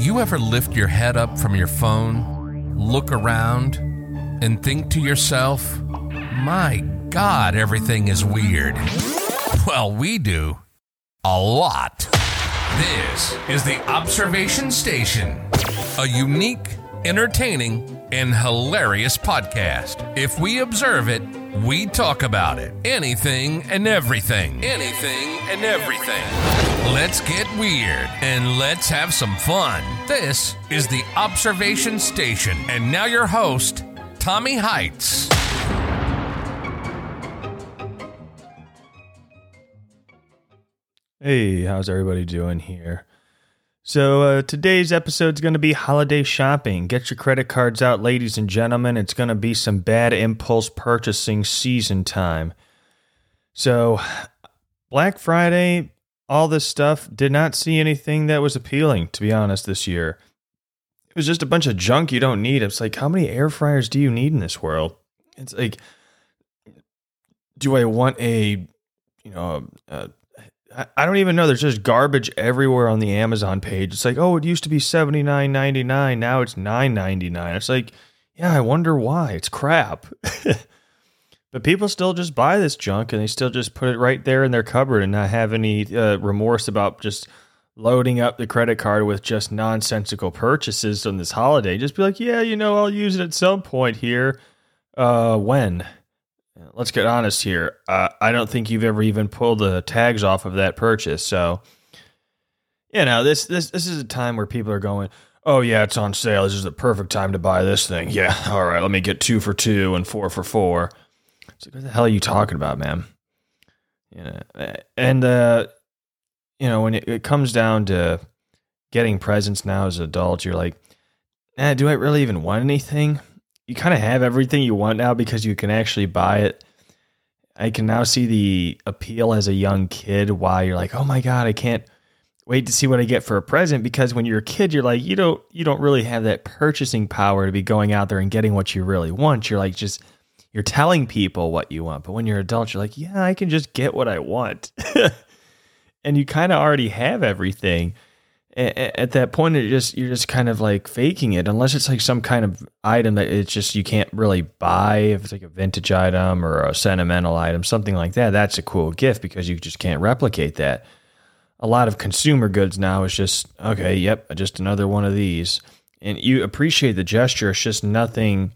you ever lift your head up from your phone, look around, and think to yourself, my God, everything is weird? Well, we do. A lot. This is the Observation Station, a unique, entertaining, and hilarious podcast. If we observe it, we talk about it. Anything and everything. Anything and everything. Let's get weird and let's have some fun. This is the Observation Station. And now your host, Tommy Heights. Hey, how's everybody doing here? So, uh, today's episode is going to be holiday shopping. Get your credit cards out, ladies and gentlemen. It's going to be some bad impulse purchasing season time. So, Black Friday, all this stuff, did not see anything that was appealing, to be honest, this year. It was just a bunch of junk you don't need. It's like, how many air fryers do you need in this world? It's like, do I want a, you know, a, I don't even know. There's just garbage everywhere on the Amazon page. It's like, oh, it used to be seventy nine ninety nine. Now it's nine ninety nine. It's like, yeah, I wonder why. It's crap. but people still just buy this junk and they still just put it right there in their cupboard and not have any uh, remorse about just loading up the credit card with just nonsensical purchases on this holiday. Just be like, yeah, you know, I'll use it at some point here. Uh, when? let's get honest here. Uh, I don't think you've ever even pulled the tags off of that purchase. So, you know, this this this is a time where people are going, "Oh yeah, it's on sale. This is the perfect time to buy this thing." Yeah, all right, let me get two for two and four for four. So, what the hell are you talking about, man? You know, and uh, you know, when it, it comes down to getting presents now as an adult, you're like, eh, do I really even want anything? you kind of have everything you want now because you can actually buy it. I can now see the appeal as a young kid why you're like, "Oh my god, I can't wait to see what I get for a present" because when you're a kid, you're like, you don't you don't really have that purchasing power to be going out there and getting what you really want. You're like just you're telling people what you want. But when you're an adult, you're like, "Yeah, I can just get what I want." and you kind of already have everything at that point it just you're just kind of like faking it unless it's like some kind of item that it's just you can't really buy if it's like a vintage item or a sentimental item something like that that's a cool gift because you just can't replicate that a lot of consumer goods now is just okay yep just another one of these and you appreciate the gesture it's just nothing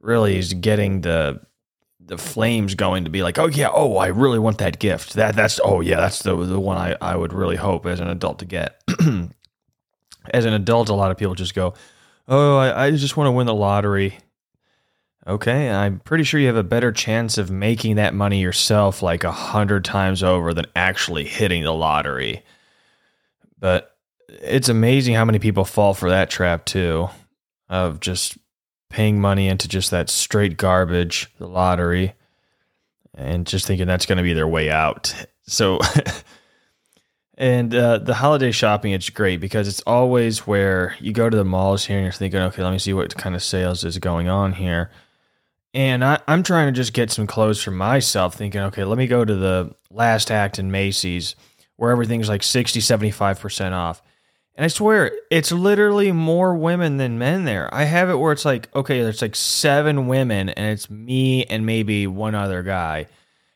really is getting the the flames going to be like, oh yeah, oh I really want that gift. That that's oh yeah, that's the the one I I would really hope as an adult to get. as an adult, a lot of people just go, oh I, I just want to win the lottery. Okay, I'm pretty sure you have a better chance of making that money yourself like a hundred times over than actually hitting the lottery. But it's amazing how many people fall for that trap too, of just paying money into just that straight garbage, the lottery, and just thinking that's going to be their way out. So, and uh, the holiday shopping, it's great because it's always where you go to the malls here and you're thinking, okay, let me see what kind of sales is going on here. And I, I'm trying to just get some clothes for myself, thinking, okay, let me go to the last act in Macy's where everything's like 60, 75% off. And I swear, it's literally more women than men there. I have it where it's like, okay, there's like seven women, and it's me and maybe one other guy.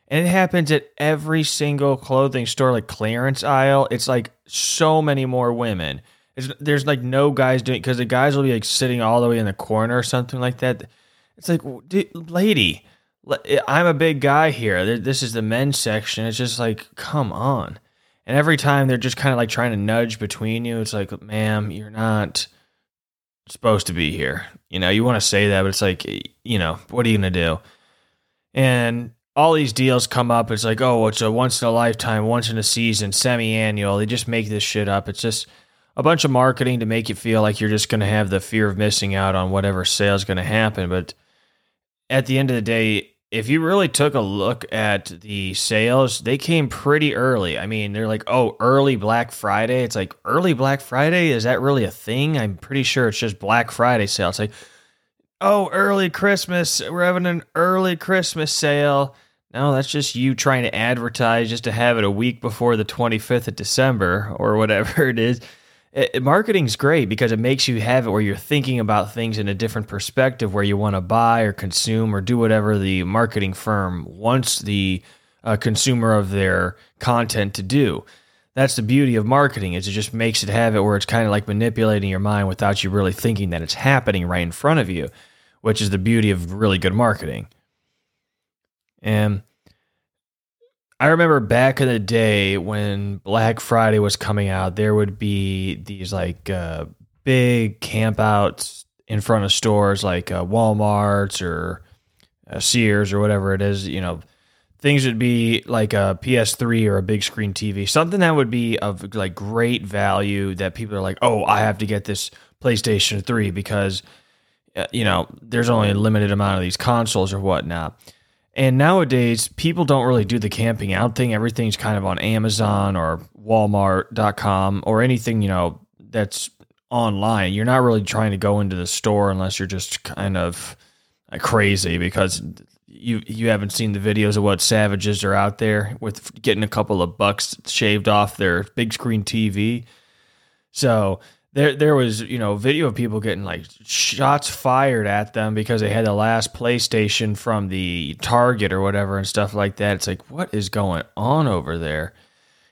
And it happens at every single clothing store, like clearance aisle. It's like so many more women. It's, there's like no guys doing because the guys will be like sitting all the way in the corner or something like that. It's like, lady, I'm a big guy here. This is the men's section. It's just like, come on. And every time they're just kind of like trying to nudge between you. It's like, ma'am, you're not supposed to be here. You know, you want to say that, but it's like, you know, what are you going to do? And all these deals come up. It's like, oh, it's a once in a lifetime, once in a season, semi annual. They just make this shit up. It's just a bunch of marketing to make you feel like you're just going to have the fear of missing out on whatever sale is going to happen. But at the end of the day, if you really took a look at the sales, they came pretty early. I mean, they're like, oh, early Black Friday. It's like, early Black Friday? Is that really a thing? I'm pretty sure it's just Black Friday sale. It's like, oh, early Christmas. We're having an early Christmas sale. No, that's just you trying to advertise just to have it a week before the 25th of December or whatever it is. It, marketing's great because it makes you have it where you're thinking about things in a different perspective where you want to buy or consume or do whatever the marketing firm wants the uh, consumer of their content to do. That's the beauty of marketing is it just makes it have it where it's kind of like manipulating your mind without you really thinking that it's happening right in front of you which is the beauty of really good marketing. And I remember back in the day when Black Friday was coming out, there would be these like uh, big campouts in front of stores like uh, Walmart's or uh, Sears or whatever it is. You know, things would be like a PS3 or a big screen TV, something that would be of like great value that people are like, oh, I have to get this PlayStation 3 because, uh, you know, there's only a limited amount of these consoles or whatnot. And nowadays, people don't really do the camping out thing. Everything's kind of on Amazon or Walmart.com or anything, you know, that's online. You're not really trying to go into the store unless you're just kind of uh, crazy because you you haven't seen the videos of what savages are out there with getting a couple of bucks shaved off their big screen TV. So there there was you know video of people getting like shots fired at them because they had the last PlayStation from the Target or whatever and stuff like that. It's like what is going on over there?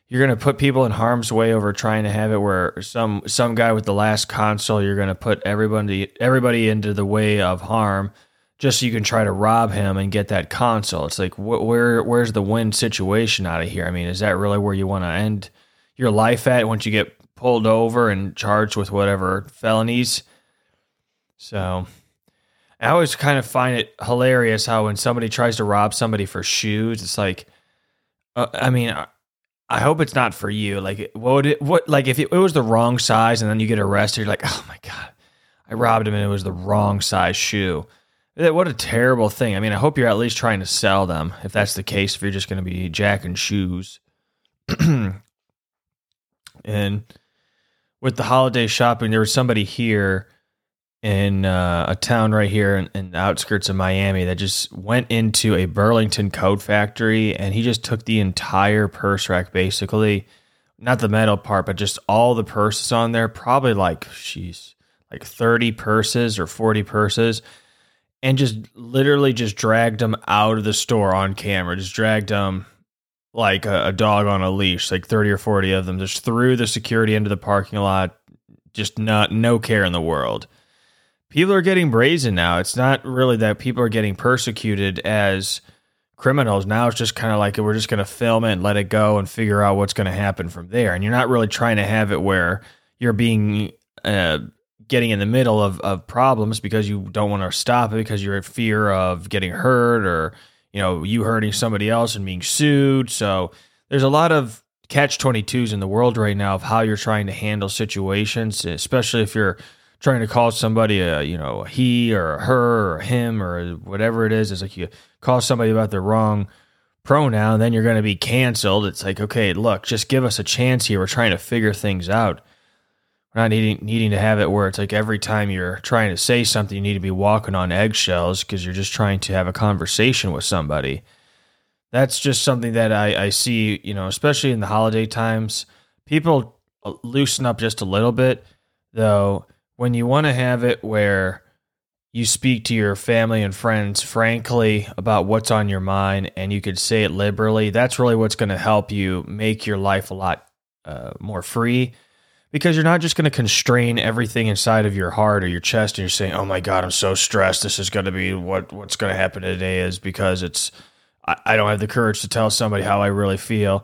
You're gonna put people in harm's way over trying to have it where some some guy with the last console. You're gonna put everybody everybody into the way of harm just so you can try to rob him and get that console. It's like wh- where where's the win situation out of here? I mean, is that really where you want to end your life at once you get pulled over and charged with whatever felonies. So I always kind of find it hilarious how when somebody tries to rob somebody for shoes, it's like, uh, I mean, I hope it's not for you. Like, what would it, what, like if it, it was the wrong size and then you get arrested, you're like, oh my God, I robbed him and it was the wrong size shoe. What a terrible thing. I mean, I hope you're at least trying to sell them if that's the case, if you're just going to be jacking shoes. and with the holiday shopping, there was somebody here in uh, a town right here in, in, the outskirts of Miami that just went into a Burlington coat factory and he just took the entire purse rack basically, not the metal part, but just all the purses on there, probably like, she's like 30 purses or 40 purses, and just literally just dragged them out of the store on camera, just dragged them like a, a, dog on a leash, like 30 or 40 of them, just threw the security into the parking lot, just not no care in the world. People are getting brazen now. It's not really that people are getting persecuted as criminals. Now it's just kind of like we're just going to film it and let it go and figure out what's going to happen from there. And you're not really trying to have it where you're being uh, getting in the middle of, of problems because you don't want to stop it because you're in fear of getting hurt or you know, you hurting somebody else and being sued. So there's a lot of catch 22s in the world right now of how you're trying to handle situations, especially if you're trying to call somebody a, you know, a he or a her or him or whatever it is. It's like you call somebody about the wrong pronoun, then you're going to be canceled. It's like, okay, look, just give us a chance here. We're trying to figure things out. We're not needing needing to have it where it's like every time you're trying to say something, you need to be walking on eggshells because you're just trying to have a conversation with somebody. That's just something that I, I see, you know, especially in the holiday times. People uh, loosen up just a little bit, though. When you want to have it where you speak to your family and friends frankly about what's on your mind and you could say it liberally, that's really what's going to help you make your life a lot uh, more free because you're not just going to constrain everything inside of your heart or your chest and you're saying oh my god i'm so stressed. This is going to be what what's going to happen today is because it's I, I, don't have the courage to tell somebody how i really feel.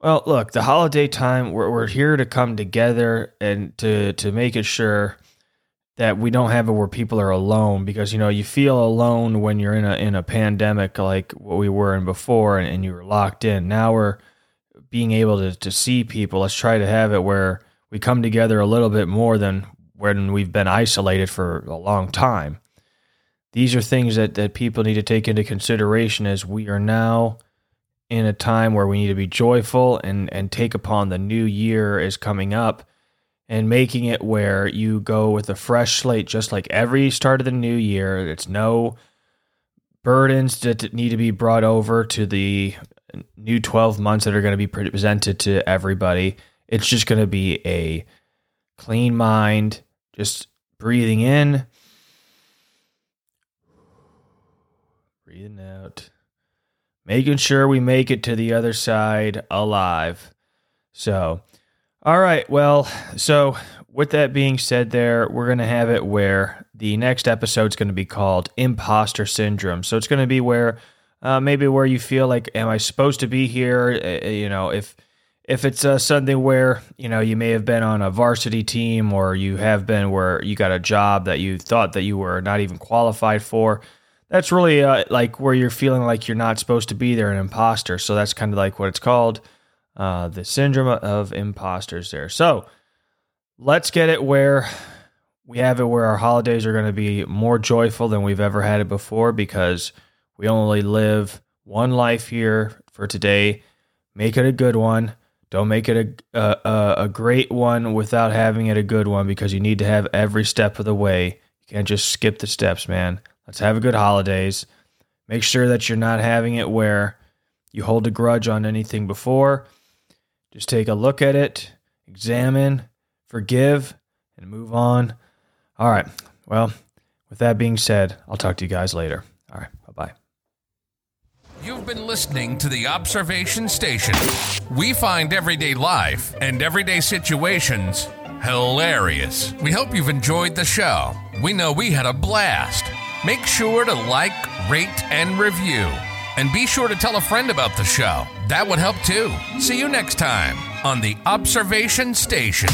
Well look the holiday time we're, we're here to come together and to to make it sure that we don't have it where people are alone because you know you feel alone when you're in a in a pandemic like what we were in before and, and you were locked in. Now we're being able to, to see people. Let's try to have it where we come together a little bit more than when we've been isolated for a long time. These are things that, that people need to take into consideration as we are now in a time where we need to be joyful and, and take upon the new year is coming up and making it where you go with a fresh slate, just like every start of the new year. It's no burdens that need to be brought over to the new 12 months that are going to be presented to everybody. It's just going to be a clean mind, just breathing in, breathing out, making sure we make it to the other side alive. So, all right, well, so with that being said, there, we're going to have it where the next episode is going to be called Imposter Syndrome. So, it's going to be where uh, maybe where you feel like, am I supposed to be here? Uh, you know, if if it's uh, something where you know you may have been on a varsity team or you have been where you got a job that you thought that you were not even qualified for that's really uh, like where you're feeling like you're not supposed to be there an imposter. So that's kind of like what it's called uh, the syndrome of imposters there. So let's get it where we have it where our holidays are going to be more joyful than we've ever had it before because we only live one life here for today. Make it a good one don't make it a, a, a great one without having it a good one because you need to have every step of the way. You can't just skip the steps, man. Let's have a good holidays. Make sure that you're not having it where you hold a grudge on anything before. Just take a look at it, examine, forgive, and move on. All right. Well, with that being said, I'll talk to you guys later. All right. You've been listening to the Observation Station. We find everyday life and everyday situations hilarious. We hope you've enjoyed the show. We know we had a blast. Make sure to like, rate, and review. And be sure to tell a friend about the show. That would help too. See you next time on the Observation Station.